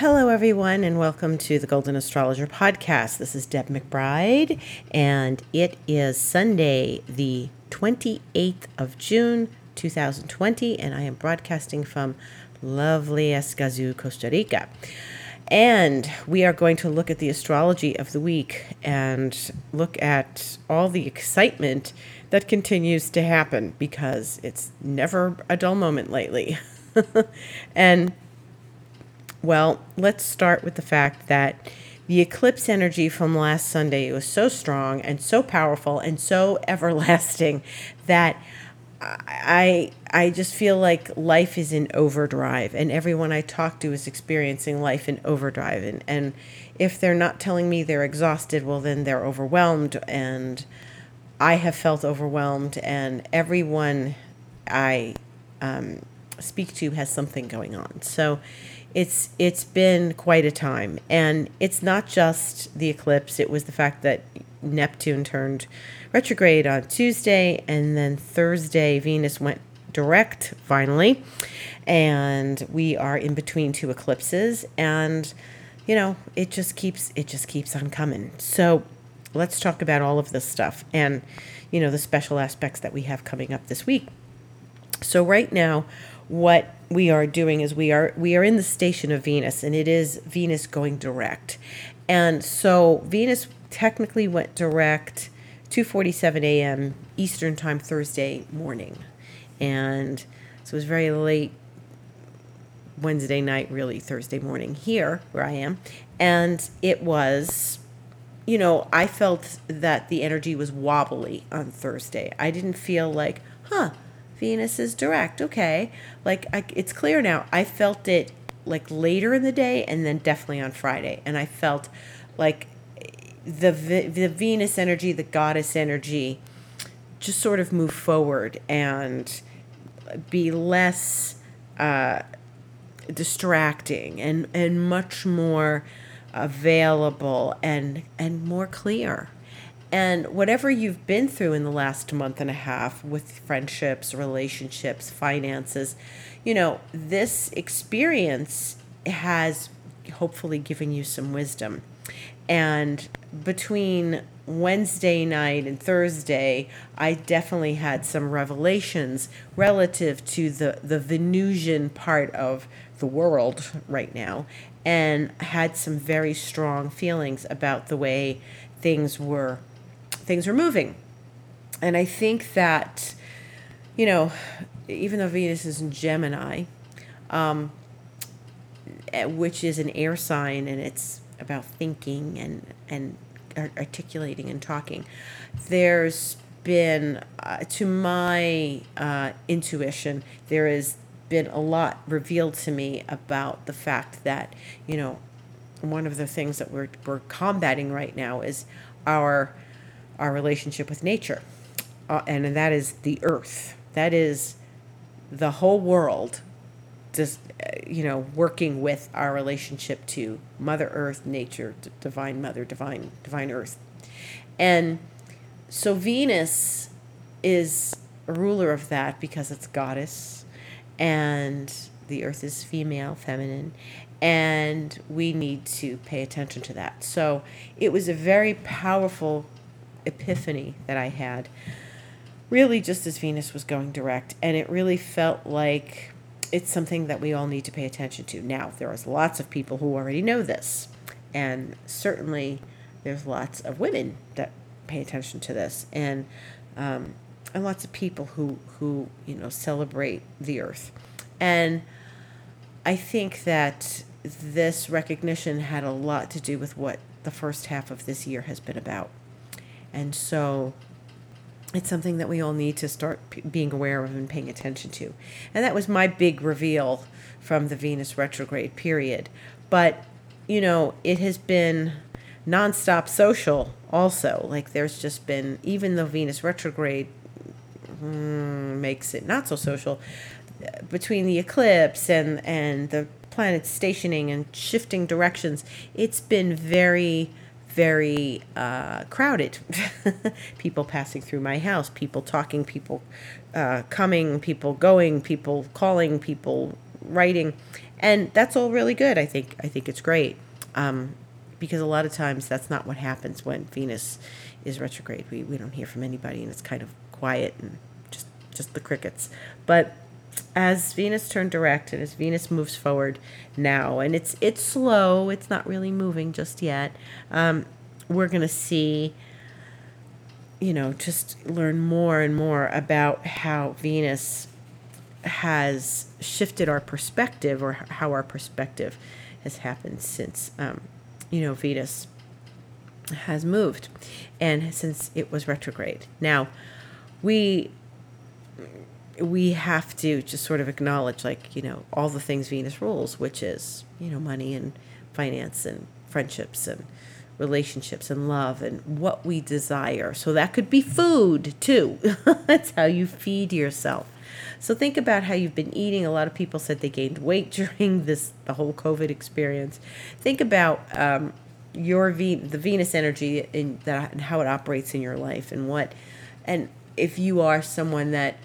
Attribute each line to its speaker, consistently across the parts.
Speaker 1: Hello, everyone, and welcome to the Golden Astrologer podcast. This is Deb McBride, and it is Sunday, the 28th of June, 2020, and I am broadcasting from lovely Escazú, Costa Rica. And we are going to look at the astrology of the week and look at all the excitement that continues to happen because it's never a dull moment lately. and well, let's start with the fact that the eclipse energy from last Sunday was so strong and so powerful and so everlasting that I I just feel like life is in overdrive and everyone I talk to is experiencing life in overdrive and, and if they're not telling me they're exhausted, well then they're overwhelmed and I have felt overwhelmed and everyone I um, speak to has something going on. So it's it's been quite a time. And it's not just the eclipse it was the fact that neptune turned retrograde on tuesday and then thursday venus went direct finally. And we are in between two eclipses and you know it just keeps it just keeps on coming. So let's talk about all of this stuff and you know the special aspects that we have coming up this week. So right now what we are doing is we are we are in the station of Venus and it is Venus going direct. And so Venus technically went direct 2:47 a.m. Eastern Time Thursday morning. And so it was very late Wednesday night, really Thursday morning here where I am. And it was you know, I felt that the energy was wobbly on Thursday. I didn't feel like, huh, Venus is direct. Okay. Like I, it's clear now. I felt it like later in the day and then definitely on Friday. And I felt like the the Venus energy, the goddess energy just sort of move forward and be less uh, distracting and and much more available and and more clear and whatever you've been through in the last month and a half with friendships, relationships, finances, you know, this experience has hopefully given you some wisdom. And between Wednesday night and Thursday, I definitely had some revelations relative to the, the Venusian part of the world right now and had some very strong feelings about the way things were things are moving. And I think that, you know, even though Venus is in Gemini, um, eh, which is an air sign and it's about thinking and, and articulating and talking, there's been, uh, to my uh, intuition, there has been a lot revealed to me about the fact that, you know, one of the things that we're, we're combating right now is our our relationship with nature. Uh, and that is the earth. That is the whole world just uh, you know working with our relationship to mother earth nature d- divine mother divine divine earth and so venus is a ruler of that because it's goddess and the earth is female feminine and we need to pay attention to that so it was a very powerful epiphany that I had, really just as Venus was going direct. And it really felt like it's something that we all need to pay attention to. Now, there is lots of people who already know this, and certainly there's lots of women that pay attention to this, and um, and lots of people who who you know celebrate the earth, and I think that this recognition had a lot to do with what the first half of this year has been about. And so it's something that we all need to start p- being aware of and paying attention to. And that was my big reveal from the Venus retrograde period. But, you know, it has been nonstop social also. Like there's just been, even though Venus retrograde mm, makes it not so social, between the eclipse and, and the planets stationing and shifting directions, it's been very very uh, crowded. people passing through my house, people talking, people uh, coming, people going, people calling, people writing. and that's all really good. I think I think it's great um, because a lot of times that's not what happens when Venus is retrograde. We we don't hear from anybody, and it's kind of quiet and just just the crickets. But as Venus turned direct and as Venus moves forward now, and it's it's slow, it's not really moving just yet. Um, we're gonna see you know, just learn more and more about how Venus has shifted our perspective or how our perspective has happened since, um, you know, Venus has moved and since it was retrograde. Now, we we have to just sort of acknowledge like you know all the things venus rules which is you know money and finance and friendships and relationships and love and what we desire. So that could be food too. That's how you feed yourself. So think about how you've been eating. A lot of people said they gained weight during this the whole COVID experience. Think about um, your v the Venus energy in that and how it operates in your life and what and if you are someone that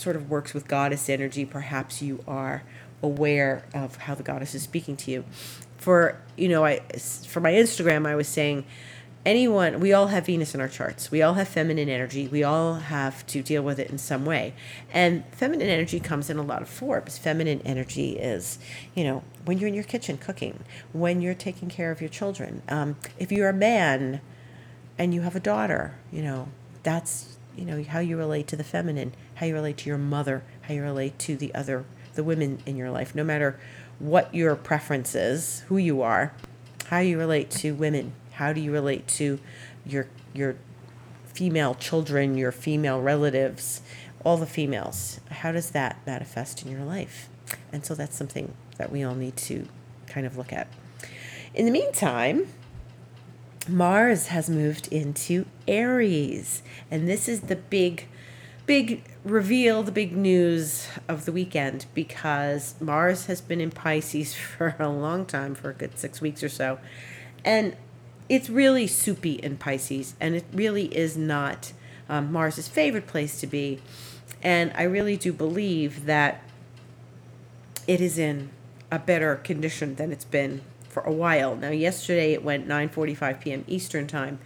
Speaker 1: sort of works with goddess energy, perhaps you are aware of how the goddess is speaking to you for you know I for my Instagram I was saying anyone we all have Venus in our charts. We all have feminine energy. We all have to deal with it in some way. And feminine energy comes in a lot of forms. Feminine energy is, you know, when you're in your kitchen cooking, when you're taking care of your children. Um, if you're a man and you have a daughter, you know, that's you know how you relate to the feminine, how you relate to your mother, how you relate to the other the women in your life, no matter what your preference is, who you are, how you relate to women, how do you relate to your your female children, your female relatives, all the females. How does that manifest in your life? And so that's something that we all need to kind of look at. In the meantime, Mars has moved into Aries, and this is the big big reveal, the big news of the weekend because Mars has been in Pisces for a long time, for a good six weeks or so. And it's really soupy in Pisces, and it really is not um, Mars's favorite place to be. And I really do believe that it is in a better condition than it's been for a while. Now, yesterday it went 9:45 p.m. Eastern time,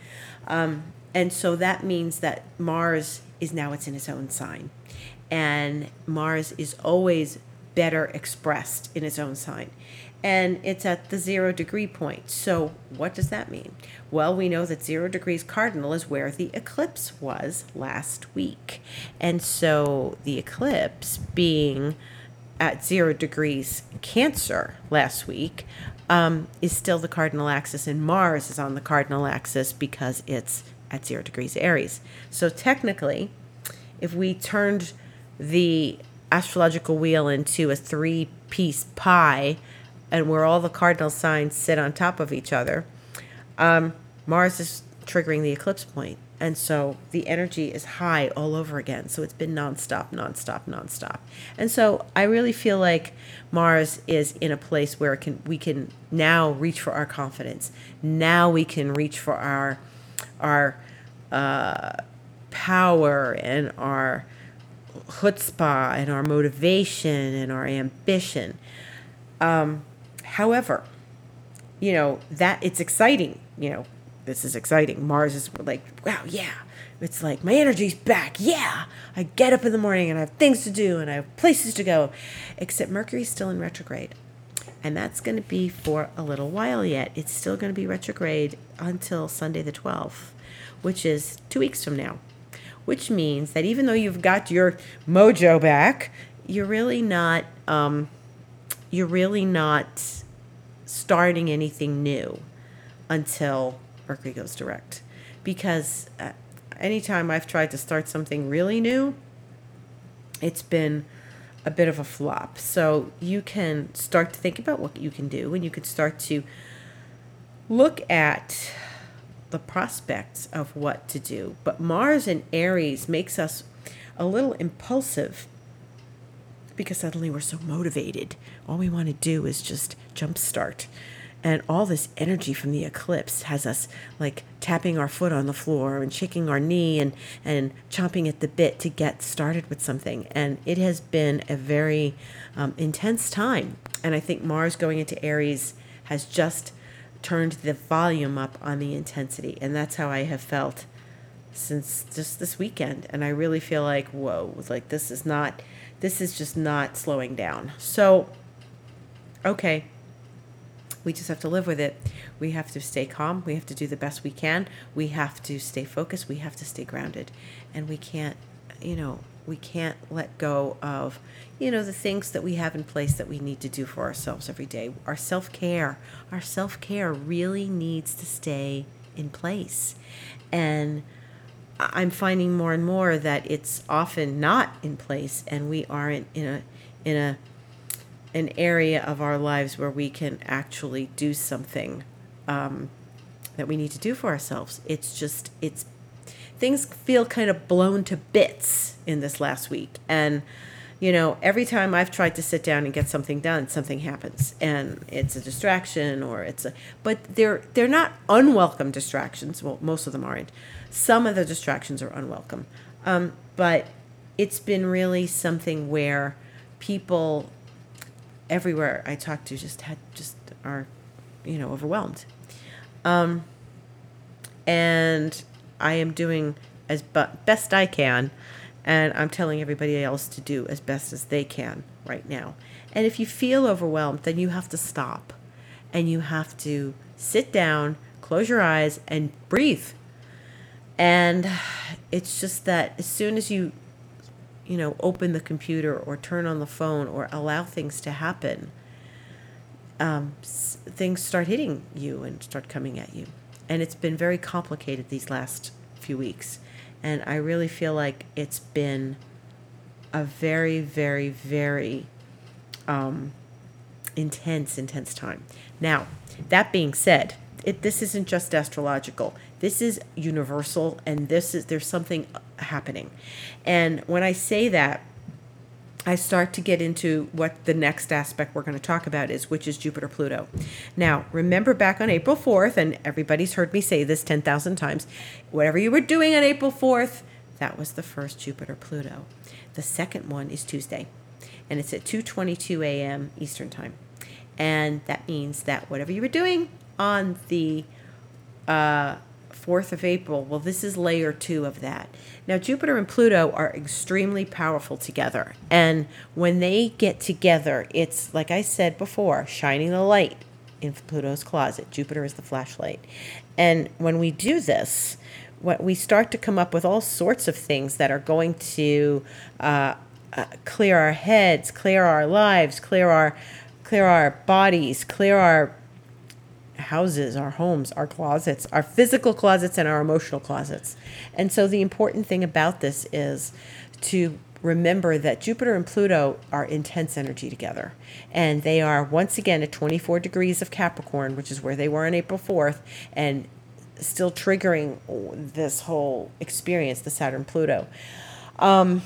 Speaker 1: um, and so that means that Mars is now it's in its own sign. And Mars is always better expressed in its own sign. And it's at the zero degree point. So, what does that mean? Well, we know that zero degrees cardinal is where the eclipse was last week. And so, the eclipse being at zero degrees Cancer last week um, is still the cardinal axis, and Mars is on the cardinal axis because it's at zero degrees Aries. So technically, if we turned the astrological wheel into a three piece pie and where all the cardinal signs sit on top of each other, um, Mars is triggering the eclipse point. And so the energy is high all over again. So it's been nonstop, nonstop, nonstop. And so I really feel like Mars is in a place where can we can now reach for our confidence. Now we can reach for our our uh, power and our chutzpah and our motivation and our ambition. Um, however, you know that it's exciting. You know, this is exciting. Mars is like, wow, yeah. It's like my energy's back. Yeah, I get up in the morning and I have things to do and I have places to go. Except Mercury's still in retrograde. And that's going to be for a little while yet. It's still going to be retrograde until Sunday the 12th which is two weeks from now. Which means that even though you've got your mojo back, you're really not um, you're really not starting anything new until Mercury goes direct. Because uh, anytime I've tried to start something really new, it's been a bit of a flop. So you can start to think about what you can do, and you can start to look at the prospects of what to do. But Mars in Aries makes us a little impulsive because suddenly we're so motivated. All we want to do is just jumpstart. And all this energy from the eclipse has us like tapping our foot on the floor and shaking our knee and and chomping at the bit to get started with something. And it has been a very um, intense time. And i think mars going into aries has just turned the volume up on the intensity. And that's how i have felt since just this weekend. And i really feel like whoa like this is not this is just not slowing down. So okay we just have to live with it. We have to stay calm. We have to do the best we can. We have to stay focused. We have to stay grounded. And we can't, you know, we can't let go of, you know, the things that we have in place that we need to do for ourselves every day. Our self care, our self care really needs to stay in place. And I'm finding more and more that it's often not in place, and we aren't in a in a an area of our lives where we can actually do something um, that we need to do for ourselves. It's just, it's, things feel kind of blown to bits in this last week. And, you know, every time I've tried to sit down and get something done, something happens, and it's a distraction, or it's a. But they're they're not unwelcome distractions. Well, most of them aren't. Some of the distractions are unwelcome, um, but it's been really something where people everywhere I talk to just had just are, you know, overwhelmed. Um, and I am doing as best I can, and I'm telling everybody else to do as best as they can right now. And if you feel overwhelmed, then you have to stop, and you have to sit down, close your eyes, and breathe. And it's just that as soon as you you know, open the computer or turn on the phone or allow things to happen, um, things start hitting you and start coming at you. And it's been very complicated these last few weeks. And I really feel like it's been a very, very, very um, intense, intense time. Now, that being said, it, this isn't just astrological. This is universal, and this is there's something happening. And when I say that, I start to get into what the next aspect we're going to talk about is, which is Jupiter Pluto. Now, remember back on April 4th, and everybody's heard me say this 10,000 times whatever you were doing on April 4th, that was the first Jupiter Pluto. The second one is Tuesday, and it's at 2:22 a.m. Eastern Time. And that means that whatever you were doing on the uh, 4th of April. Well, this is layer two of that. Now, Jupiter and Pluto are extremely powerful together. And when they get together, it's like I said before, shining the light in Pluto's closet. Jupiter is the flashlight. And when we do this, what we start to come up with all sorts of things that are going to uh, uh, clear our heads, clear our lives, clear our clear our bodies, clear our houses, our homes, our closets, our physical closets, and our emotional closets. And so the important thing about this is to remember that Jupiter and Pluto are intense energy together. And they are once again at 24 degrees of Capricorn, which is where they were on April 4th, and still triggering this whole experience, the Saturn Pluto. Um,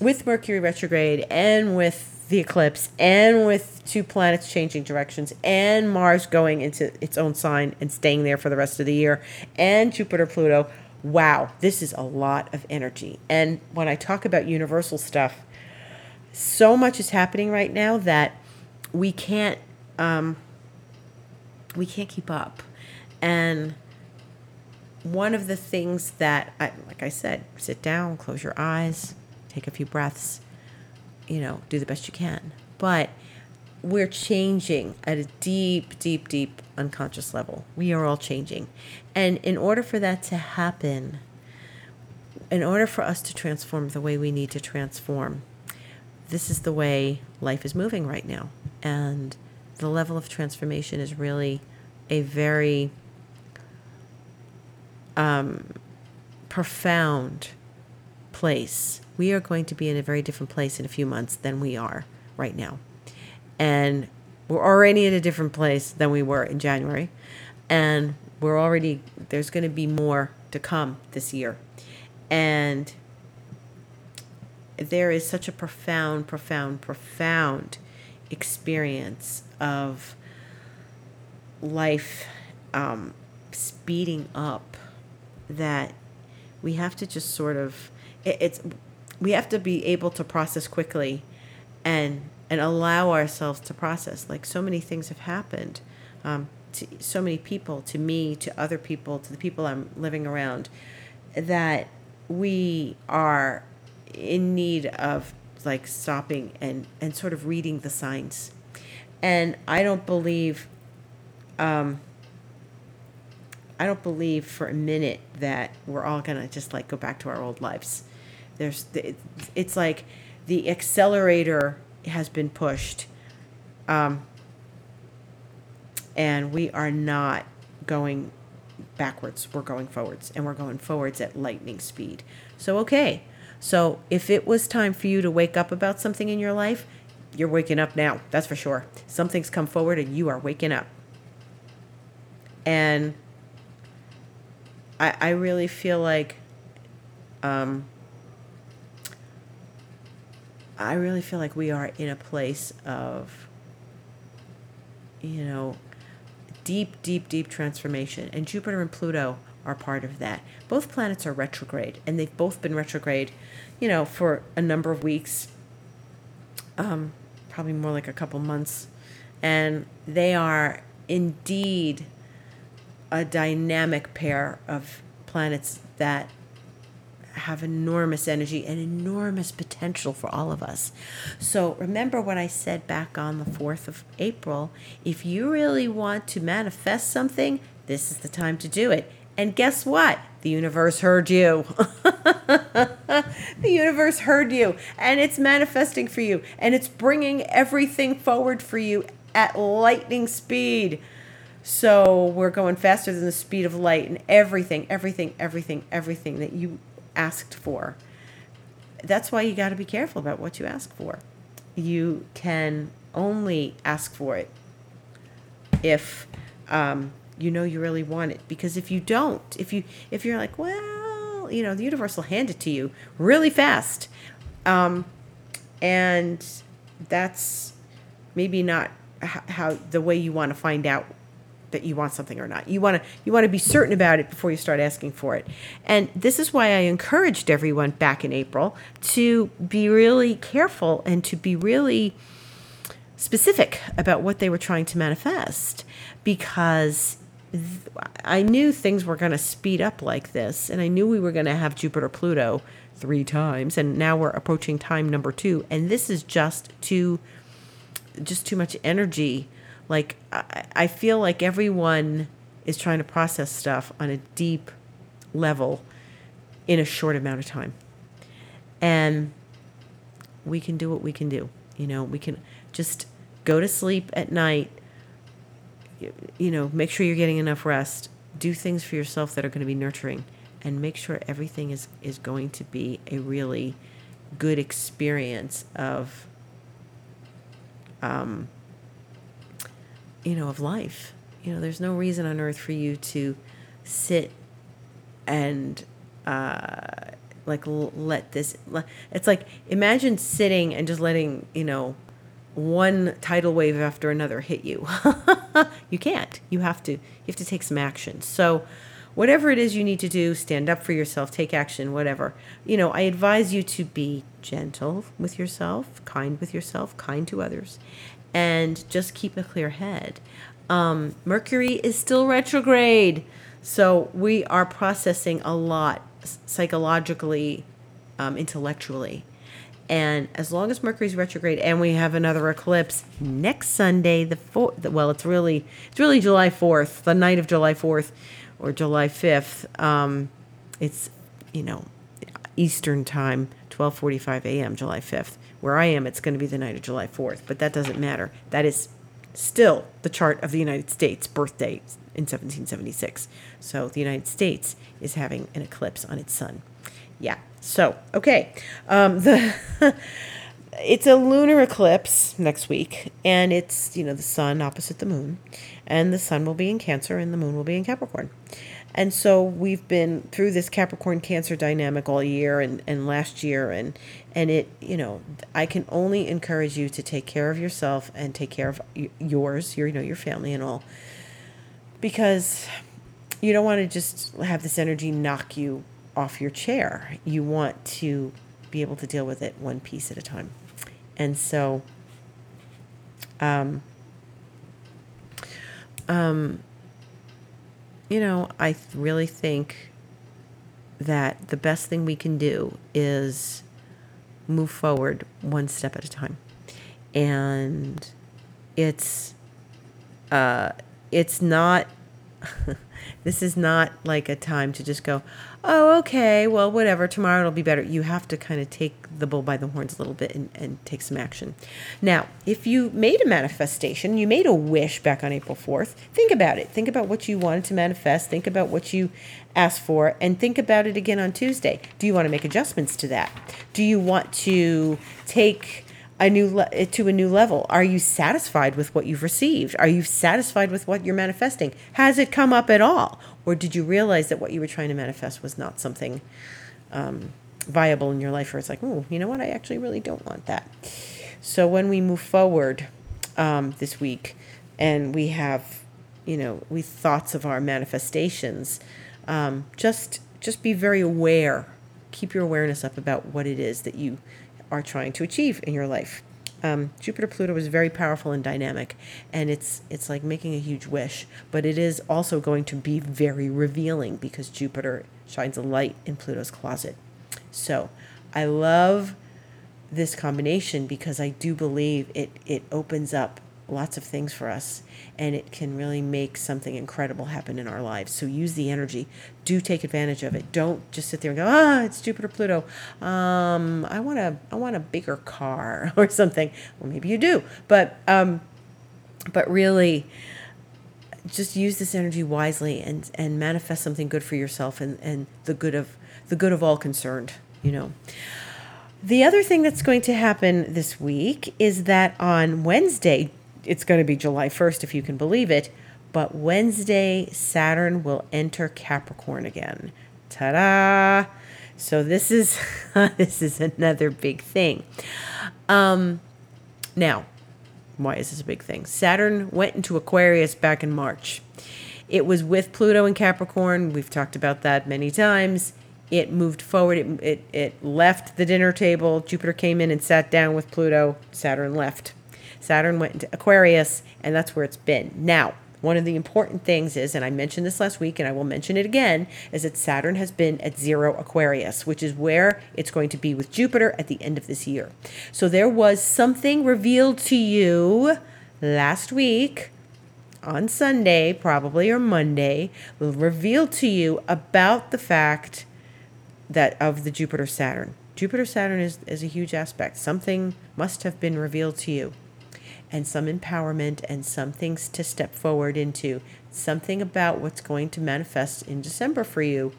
Speaker 1: with Mercury retrograde and with the eclipse and with two planets changing directions and Mars going into its own sign and staying there for the rest of the year and Jupiter Pluto wow this is a lot of energy. And when I talk about universal stuff so much is happening right now that we can't um, we can't keep up. And one of the things that I, like I said sit down close your eyes take a few breaths you know, do the best you can. But we're changing at a deep, deep, deep unconscious level. We are all changing. And in order for that to happen, in order for us to transform the way we need to transform, this is the way life is moving right now. And the level of transformation is really a very um, profound place we are going to be in a very different place in a few months than we are right now. And we're already in a different place than we were in January. And we're already, there's going to be more to come this year. And there is such a profound, profound, profound experience of life um, speeding up that we have to just sort of it, it's we have to be able to process quickly and and allow ourselves to process. Like so many things have happened um, to so many people to me to other people to the people i'm living around that we are in need of like stopping and and sort of reading the signs. And i don't believe um i don't believe for a minute that we're all gonna just like go back to our old lives there's it's like the accelerator has been pushed um and we are not going backwards we're going forwards and we're going forwards at lightning speed. So okay. So if it was time for you to wake up about something in your life you're waking up now that's for sure. Something's come forward and you are waking up. And i i really feel like um i really feel like we are in a place of you know deep, deep, deep transformation. And Jupiter and Pluto are part of that. Both planets are retrograde, and they've both been retrograde, you know, for a number of weeks, um, probably more like a couple months. And they are indeed a dynamic pair of planets that have enormous energy and enormous potential for all of us. So remember what I said back on the 4th of April. If you really want to manifest something, this is the time to do it. And guess what? The universe heard you. the universe heard you, and it's manifesting for you, and it's bringing everything forward for you at lightning speed. So we're going faster than the speed of light, and everything, everything, everything, everything that you asked for. That's why you got to be careful about what you ask for. You can only ask for it if um, you know you really want it. Because if you don't, if you if you're like, well, you know, the universe will hand it to you really fast, um, and that's maybe not how the way you want to find out that you want something or not. You want to you want to be certain about it before you start asking for it. And this is why I encouraged everyone back in April to be really careful and to be really specific about what they were trying to manifest because I knew things were going to speed up like this and I knew we were going to have Jupiter Pluto 3 times and now we're approaching time number 2 and this is just too just too much energy like I, I feel like everyone is trying to process stuff on a deep level in a short amount of time. And we can do what we can do you know? We can just go to sleep at night you know make sure you're getting enough rest do things for yourself that are going to be nurturing and make sure everything is is going to be a really good experience of um, you know, of life. You know, there's no reason on earth for you to sit and uh, like let this. It's like imagine sitting and just letting you know one tidal wave after another hit you. you can't. You have to. You have to take some action. So whatever it is you need to do, stand up for yourself, take action, whatever. You know, I advise you to be gentle with yourself, kind with yourself, kind to others, and just keep a clear head. Um, Mercury is still retrograde, so we are processing a lot psychologically, um, intellectually. And as long as Mercury's retrograde, and we have another eclipse next Sunday, the fourth. Well, it's really it's really July fourth, the night of July fourth, or July fifth. Um, it's you know Eastern time, twelve forty five a.m. July fifth. Where I am, it's going to be the night of July 4th, but that doesn't matter. That is still the chart of the United States birthday in 1776. So the United States is having an eclipse on its sun. Yeah. So, okay. Um, the it's a lunar eclipse next week and it's, you know, the sun opposite the moon and the sun will be in Cancer and the moon will be in Capricorn. And so we've been through this Capricorn Cancer dynamic all year and, and last year and and it you know I can only encourage you to take care of yourself and take care of yours your you know your family and all because you don't want to just have this energy knock you off your chair. You want to be able to deal with it one piece at a time. And so, um, um, you know, I th- really think that the best thing we can do is move forward one step at a time. And it's uh, it's not this is not like a time to just go, oh, okay, well, whatever, tomorrow it'll be better. You have to kind of take the bull by the horns a little bit and, and take some action. Now, if you made a manifestation, you made a wish back on April 4th, think about it. Think about what you wanted to manifest, think about what you asked for, and think about it again on Tuesday. Do you want to make adjustments to that? Do you want to take a new le- to a new level? Are you satisfied with what you've received? Are you satisfied with what you're manifesting? Has it come up at all, or did you realize that what you were trying to manifest was not something um, viable in your life? Or it's like, oh, you know what? I actually really don't want that. So when we move forward um, this week, and we have, you know, we thoughts of our manifestations, um, just just be very aware. Keep your awareness up about what it is that you are trying to achieve in your life. Um, Jupiter Pluto is very powerful and dynamic, and it's it's like making a huge wish, but it is also going to be very revealing because Jupiter shines a light in Pluto's closet. So, I love this combination because I do believe it it opens up lots of things for us and it can really make something incredible happen in our lives. So use the energy. Do take advantage of it. Don't just sit there and go, ah, it's Jupiter Pluto. Um, I want a I want a bigger car or something. Well, maybe you do, but um, but really, just use this energy wisely and and manifest something good for yourself and and the good of the good of all concerned. You know. The other thing that's going to happen this week is that on Wednesday, it's going to be July 1st, if you can believe it. But Wednesday, Saturn will enter Capricorn again. Ta da! So this is this is another big thing. Um, now, why is this a big thing? Saturn went into Aquarius back in March. It was with Pluto and Capricorn. We've talked about that many times. It moved forward. It, it, it left the dinner table. Jupiter came in and sat down with Pluto. Saturn left. Saturn went into Aquarius, and that's where it's been. Now, one of the important things is, and I mentioned this last week and I will mention it again, is that Saturn has been at zero Aquarius, which is where it's going to be with Jupiter at the end of this year. So there was something revealed to you last week on Sunday, probably or Monday, revealed to you about the fact that of the Jupiter Saturn. Jupiter Saturn is, is a huge aspect. Something must have been revealed to you and some empowerment and some things to step forward into. Something about what's going to manifest in December for you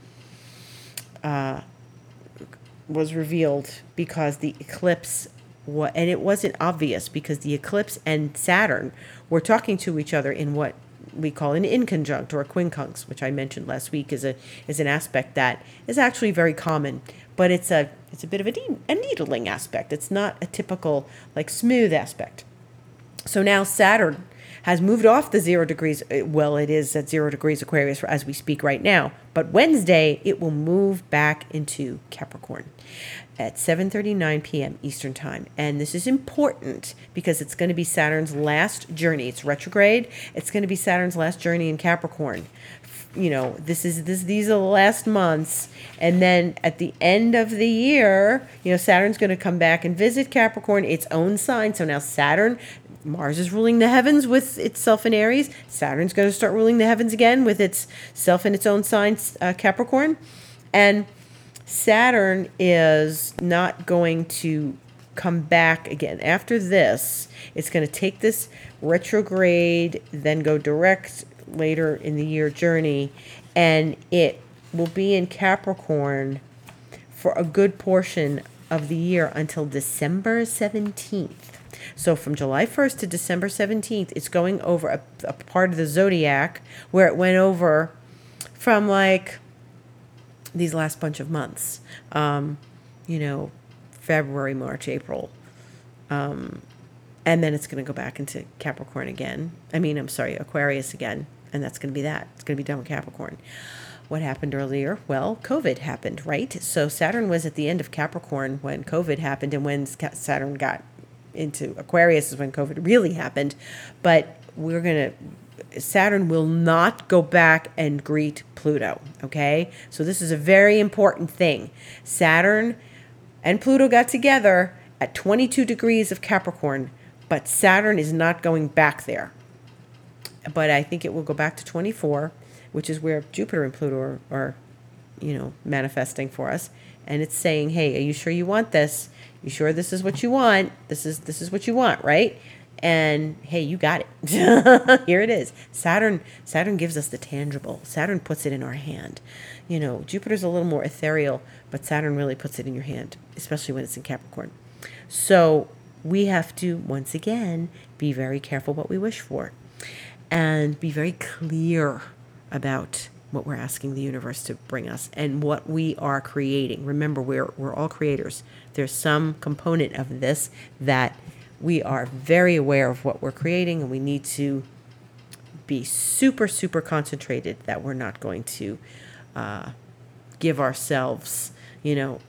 Speaker 1: uh, was revealed because the eclipse, wa- and it wasn't obvious because the eclipse and Saturn were talking to each other in what we call an inconjunct or a quincunx, which I mentioned last week, is a is an aspect that is actually very common, but it's a it's a bit of a, de- a needling aspect. It's not a typical like smooth aspect. So now Saturn has moved off the zero degrees. uh, Well, it is at zero degrees Aquarius as we speak right now. But Wednesday, it will move back into Capricorn at 7:39 p.m. Eastern Time. And this is important because it's going to be Saturn's last journey. It's retrograde. It's going to be Saturn's last journey in Capricorn. You know, this is this these are the last months and then at the end of the year, you know, Saturn's going to come back and visit Capricorn, its own sign. So now Saturn Mars is ruling the heavens with itself in Aries. Saturn's going to start ruling the heavens again with itself in its own sign, uh, Capricorn. And Saturn is not going to come back again. After this, it's going to take this retrograde, then go direct later in the year journey, and it will be in Capricorn for a good portion of the year until December 17th. So from July 1st to December 17th, it's going over a, a part of the zodiac where it went over from like these last bunch of months. Um, you know, February, March, April. Um, and then it's going to go back into Capricorn again. I mean, I'm sorry, Aquarius again. And that's going to be that. It's going to be done with Capricorn. What happened earlier? Well, COVID happened, right? So Saturn was at the end of Capricorn when COVID happened, and when Saturn got into Aquarius is when COVID really happened. But we're going to, Saturn will not go back and greet Pluto, okay? So this is a very important thing. Saturn and Pluto got together at 22 degrees of Capricorn, but Saturn is not going back there. But I think it will go back to 24 which is where Jupiter and Pluto are, are, you know, manifesting for us. And it's saying, hey, are you sure you want this? You sure this is what you want? This is this is what you want, right? And hey, you got it. Here it is. Saturn Saturn gives us the tangible. Saturn puts it in our hand. You know, Jupiter's a little more ethereal, but Saturn really puts it in your hand, especially when it's in Capricorn. So we have to once again be very careful what we wish for and be very clear about what we're asking the universe to bring us and what we are creating. Remember, we're, we're all creators. There's some component of this that we are very aware of what we're creating, and we need to be super, super concentrated that we're not going to uh, give ourselves, you know,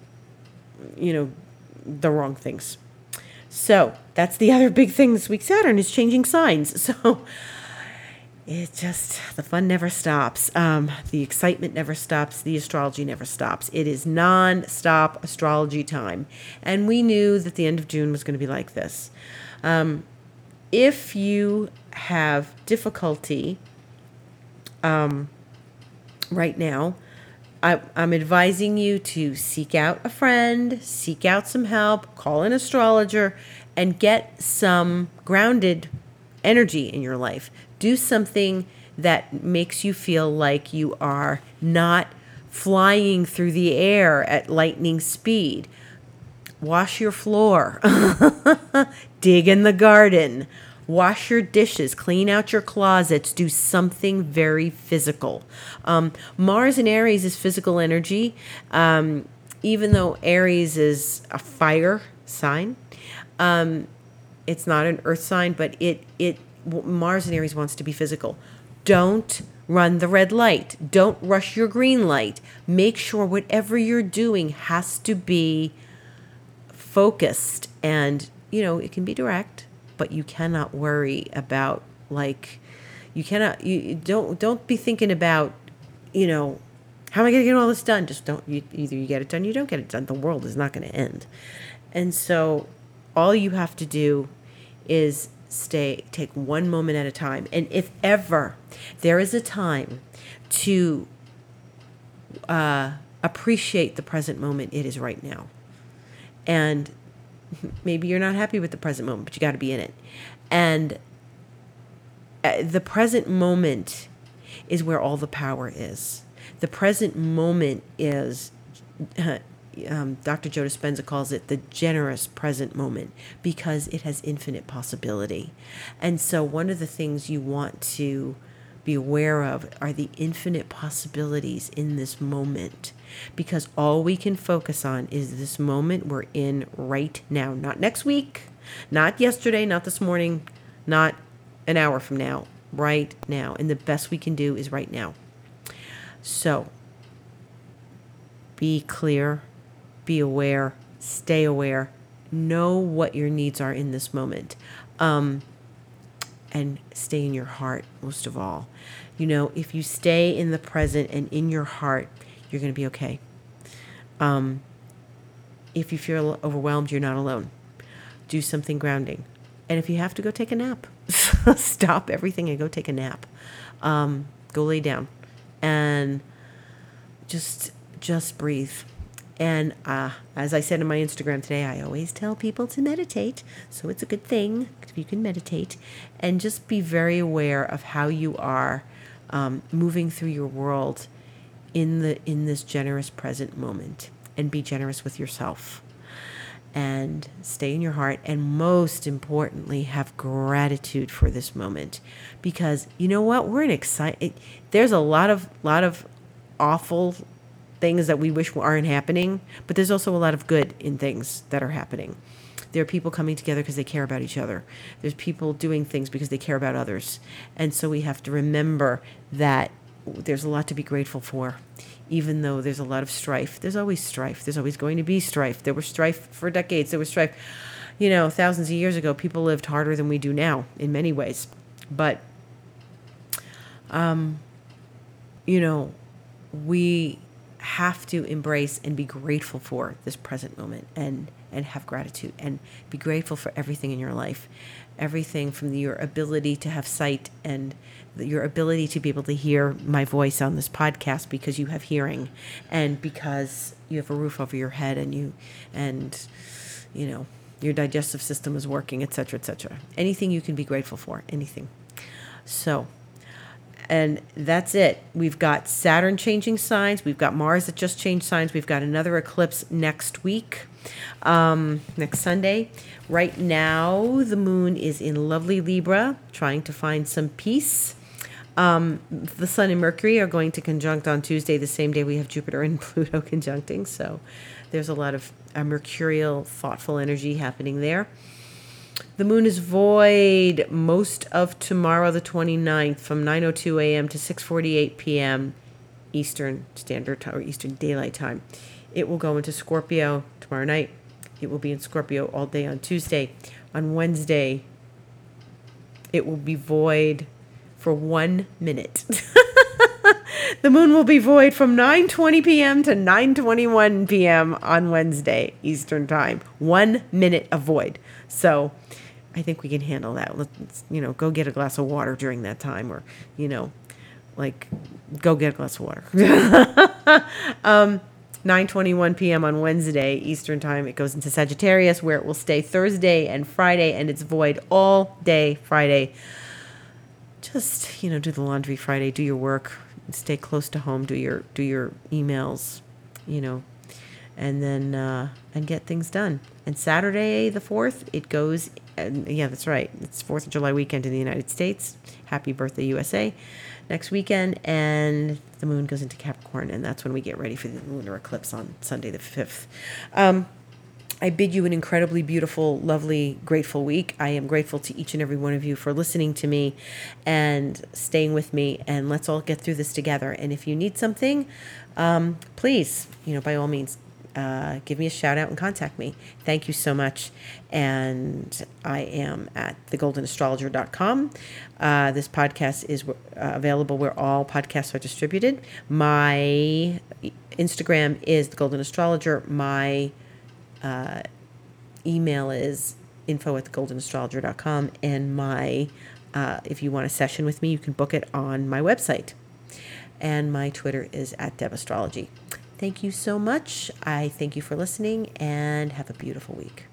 Speaker 1: you know, the wrong things. So that's the other big thing this week. Saturn is changing signs. So it just the fun never stops. Um, the excitement never stops. The astrology never stops. It is non-stop astrology time. And we knew that the end of june was going to be like this. Um, if you have difficulty um, right now I, i'm advising you to seek out a friend seek out some help call an astrologer and get some grounded energy in your life do something that makes you feel like you are not flying through the air at lightning speed. Wash your floor, dig in the garden, wash your dishes, clean out your closets, do something very physical. Um, Mars in Aries is physical energy, um, even though Aries is a fire sign. Um, it's not an earth sign, but it it Mars and Aries wants to be physical. Don't run the red light. Don't rush your green light. Make sure whatever you're doing has to be focused and, you know, it can be direct, but you cannot worry about like you cannot you don't don't be thinking about, you know, how am I going to get all this done? Just don't you, either you get it done, you don't get it done. The world is not going to end. And so all you have to do is stay take one moment at a time. And if ever there is a time to uh, appreciate the present moment it is right now. And maybe you're not happy with the present moment but you got to be in it. And uh, the present moment is where all the power is. The present moment is um, Dr. Joe Dispenza calls it the generous present moment because it has infinite possibility. And so, one of the things you want to be aware of are the infinite possibilities in this moment because all we can focus on is this moment we're in right now, not next week, not yesterday, not this morning, not an hour from now, right now. And the best we can do is right now. So, be clear be aware, stay aware, know what your needs are in this moment. Um, and stay in your heart most of all. You know, if you stay in the present and in your heart, you're going to be okay. Um, if you feel overwhelmed, you're not alone. Do something grounding. And if you have to go take a nap, stop everything and go take a nap. Um, go lay down and just just breathe. And uh, as I said in my Instagram today, I always tell people to meditate. So it's a good thing if you can meditate. And just be very aware of how you are um, moving through your world in the in this generous present moment. And be generous with yourself. And stay in your heart. And most importantly have gratitude for this moment. Because you know what? We're in excited there's a lot of lot of awful things that we wish aren't happening, but there's also a lot of good in things that are happening. There are people coming together because they care about each other. There's people doing things because they care about others. And so we have to remember that there's a lot to be grateful for. Even though there's a lot of strife, there's always strife. There's always going to be strife. There was strife for decades. There was strife, you know, thousands of years ago. People lived harder than we do now in many ways. But, um, you know, we have to embrace and be grateful for this present moment and and have gratitude and be grateful for everything in your life. Everything from your ability to have sight and your ability to be able to hear my voice on this podcast because you have hearing and because you have a roof over your head and you and you know your digestive system is working etc etc anything you can be grateful for anything. So and that's it. We've got Saturn changing signs. We've got Mars that just changed signs. We've got another eclipse next week, um, next Sunday. Right now, the moon is in lovely Libra, trying to find some peace. Um, the Sun and Mercury are going to conjunct on Tuesday, the same day we have Jupiter and Pluto conjuncting. So there's a lot of a mercurial, thoughtful energy happening there. The moon is void most of tomorrow, the 29th, from 9:02 a.m. to 6:48 p.m. Eastern Standard Time or Eastern Daylight Time. It will go into Scorpio tomorrow night. It will be in Scorpio all day on Tuesday. On Wednesday, it will be void for one minute. the moon will be void from 9:20 p.m. to 9:21 p.m. on Wednesday Eastern Time. One minute of void. So I think we can handle that. Let's, you know, go get a glass of water during that time or, you know, like go get a glass of water. um, 9:21 p.m. on Wednesday Eastern Time. It goes into Sagittarius where it will stay Thursday and Friday and it's void all day Friday. Just, you know, do the laundry Friday, do your work, stay close to home, do your do your emails, you know, and then uh, and get things done. And Saturday the fourth, it goes. Yeah, that's right. It's Fourth of July weekend in the United States. Happy birthday, USA! Next weekend, and the moon goes into Capricorn, and that's when we get ready for the lunar eclipse on Sunday the fifth. Um, I bid you an incredibly beautiful, lovely, grateful week. I am grateful to each and every one of you for listening to me and staying with me. And let's all get through this together. And if you need something, um, please, you know, by all means, uh, give me a shout out and contact me. Thank you so much. And I am at thegoldenastrologer.com. Uh, this podcast is uh, available where all podcasts are distributed. My Instagram is the Golden Astrologer. My uh, email is info at thegoldenastrologer.com. And my, uh, if you want a session with me, you can book it on my website. And my Twitter is at Deb Astrology. Thank you so much. I thank you for listening and have a beautiful week.